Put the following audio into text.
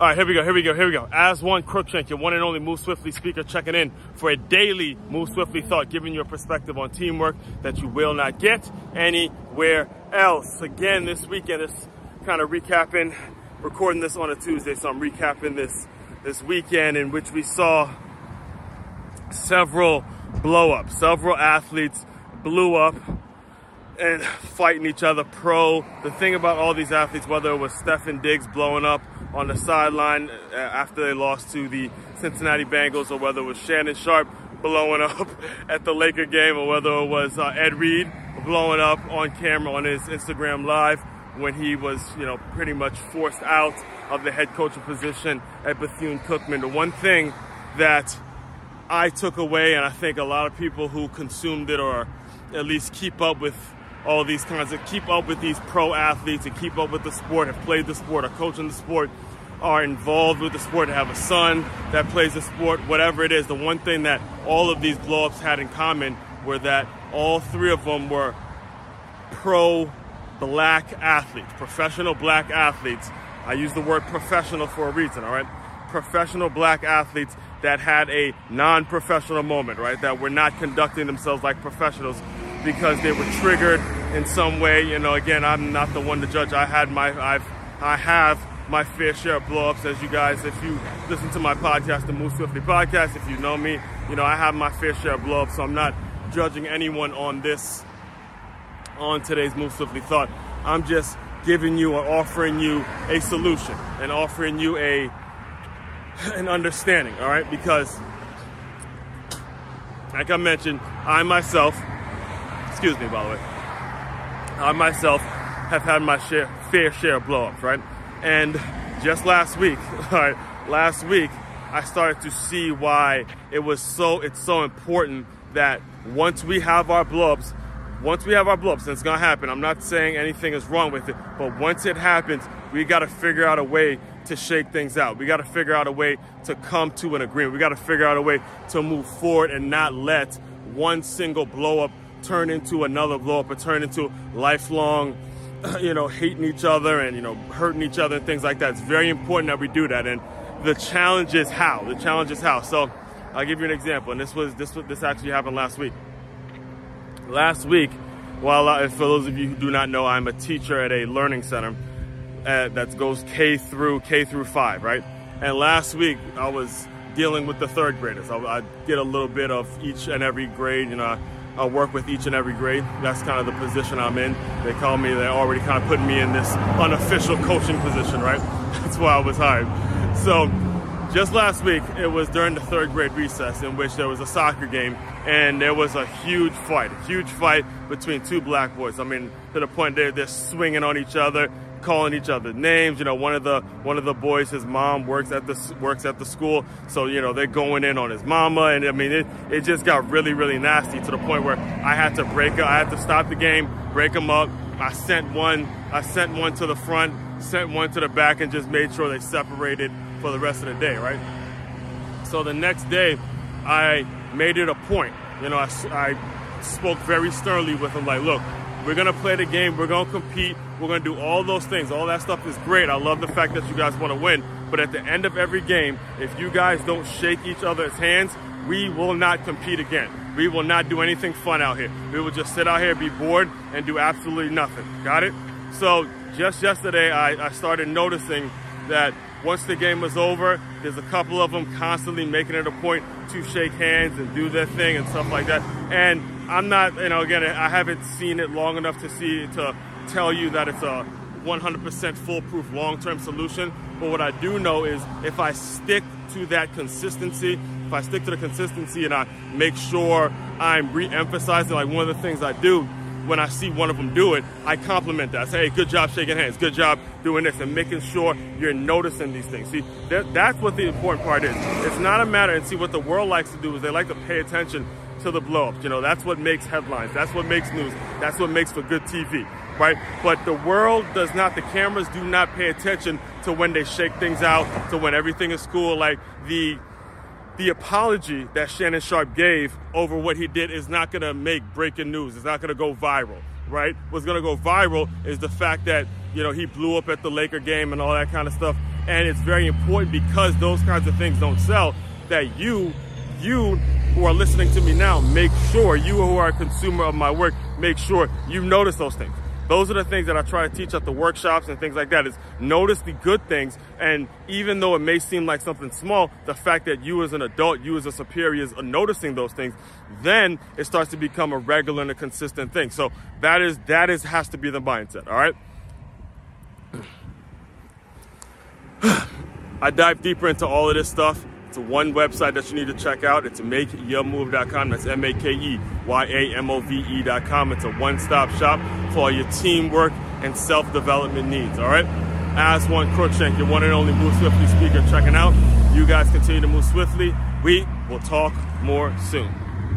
All right, here we go, here we go, here we go. Aswan Crookshank, your one and only Move Swiftly speaker, checking in for a daily Move Swiftly thought, giving you a perspective on teamwork that you will not get anywhere else. Again, this weekend is kind of recapping, recording this on a Tuesday, so I'm recapping this this weekend in which we saw several blow ups, several athletes blew up and fighting each other pro. The thing about all these athletes, whether it was Stefon Diggs blowing up on the sideline uh, after they lost to the Cincinnati Bengals, or whether it was Shannon Sharpe blowing up at the Laker game, or whether it was uh, Ed Reed blowing up on camera on his Instagram Live when he was, you know, pretty much forced out of the head coaching position at Bethune-Cookman. The one thing that I took away, and I think a lot of people who consumed it or at least keep up with all these kinds of keep up with these pro athletes and keep up with the sport, have played the sport, are coaching the sport, are involved with the sport, have a son that plays the sport, whatever it is. The one thing that all of these blowups had in common were that all three of them were pro black athletes, professional black athletes. I use the word professional for a reason, all right? Professional black athletes that had a non professional moment, right? That were not conducting themselves like professionals because they were triggered in some way. You know, again, I'm not the one to judge. I had my, I've, I have my fair share of blowups. As you guys, if you listen to my podcast, the Move Swiftly podcast, if you know me, you know I have my fair share of blowups. So I'm not judging anyone on this, on today's Move Swiftly thought. I'm just giving you or offering you a solution and offering you a an understanding. All right, because like I mentioned, I myself Excuse me, by the way. I myself have had my share, fair share of blowups, right? And just last week, all right, last week, I started to see why it was so, it's so important that once we have our blowups, once we have our blowups, and it's gonna happen, I'm not saying anything is wrong with it, but once it happens, we gotta figure out a way to shake things out. We gotta figure out a way to come to an agreement. We gotta figure out a way to move forward and not let one single blow up turn into another blow up or turn into lifelong, you know, hating each other and, you know, hurting each other and things like that. It's very important that we do that. And the challenge is how. The challenge is how. So I'll give you an example. And this was, this, this actually happened last week. Last week, while for those of you who do not know, I'm a teacher at a learning center uh, that goes K through K through five, right? And last week I was dealing with the third graders. I, I get a little bit of each and every grade, you know, I work with each and every grade. That's kind of the position I'm in. They call me, they're already kind of putting me in this unofficial coaching position, right? That's why I was hired. So just last week, it was during the third grade recess in which there was a soccer game and there was a huge fight, a huge fight between two black boys. I mean, to the point they're, they're swinging on each other calling each other names. You know, one of the one of the boys, his mom works at the works at the school, so you know they're going in on his mama, and I mean it it just got really really nasty to the point where I had to break up. I had to stop the game, break them up. I sent one I sent one to the front, sent one to the back, and just made sure they separated for the rest of the day, right? So the next day, I made it a point. You know, I, I spoke very sternly with him, like, look, we're gonna play the game. We're gonna compete. We're gonna do all those things. All that stuff is great. I love the fact that you guys want to win. But at the end of every game, if you guys don't shake each other's hands, we will not compete again. We will not do anything fun out here. We will just sit out here, be bored, and do absolutely nothing. Got it? So just yesterday, I, I started noticing that once the game was over, there's a couple of them constantly making it a point to shake hands and do their thing and stuff like that. And I'm not, you know, again, I haven't seen it long enough to see, to tell you that it's a 100% foolproof long-term solution. But what I do know is if I stick to that consistency, if I stick to the consistency and I make sure I'm re-emphasizing, like one of the things I do when I see one of them do it, I compliment that. I say, hey, good job shaking hands, good job doing this, and making sure you're noticing these things. See, that, that's what the important part is. It's not a matter, and see, what the world likes to do is they like to pay attention to the blowups. You know, that's what makes headlines. That's what makes news. That's what makes for good TV, right? But the world does not, the cameras do not pay attention to when they shake things out, to when everything is cool. Like the, the apology that Shannon Sharpe gave over what he did is not going to make breaking news. It's not going to go viral, right? What's going to go viral is the fact that, you know, he blew up at the Laker game and all that kind of stuff. And it's very important because those kinds of things don't sell that you, you who are listening to me now, make sure you who are a consumer of my work, make sure you notice those things. Those are the things that I try to teach at the workshops and things like that is notice the good things. And even though it may seem like something small, the fact that you as an adult, you as a superior is noticing those things, then it starts to become a regular and a consistent thing. So that is, that is, has to be the mindset. All right. I dive deeper into all of this stuff. It's one website that you need to check out. It's makeyourmove.com. That's M-A-K-E-Y-A-M-O-V-E.com. It's a one-stop shop for your teamwork and self-development needs. All right. Aswan Crookshank, your one and only Move Swiftly speaker, checking out. You guys continue to move swiftly. We will talk more soon.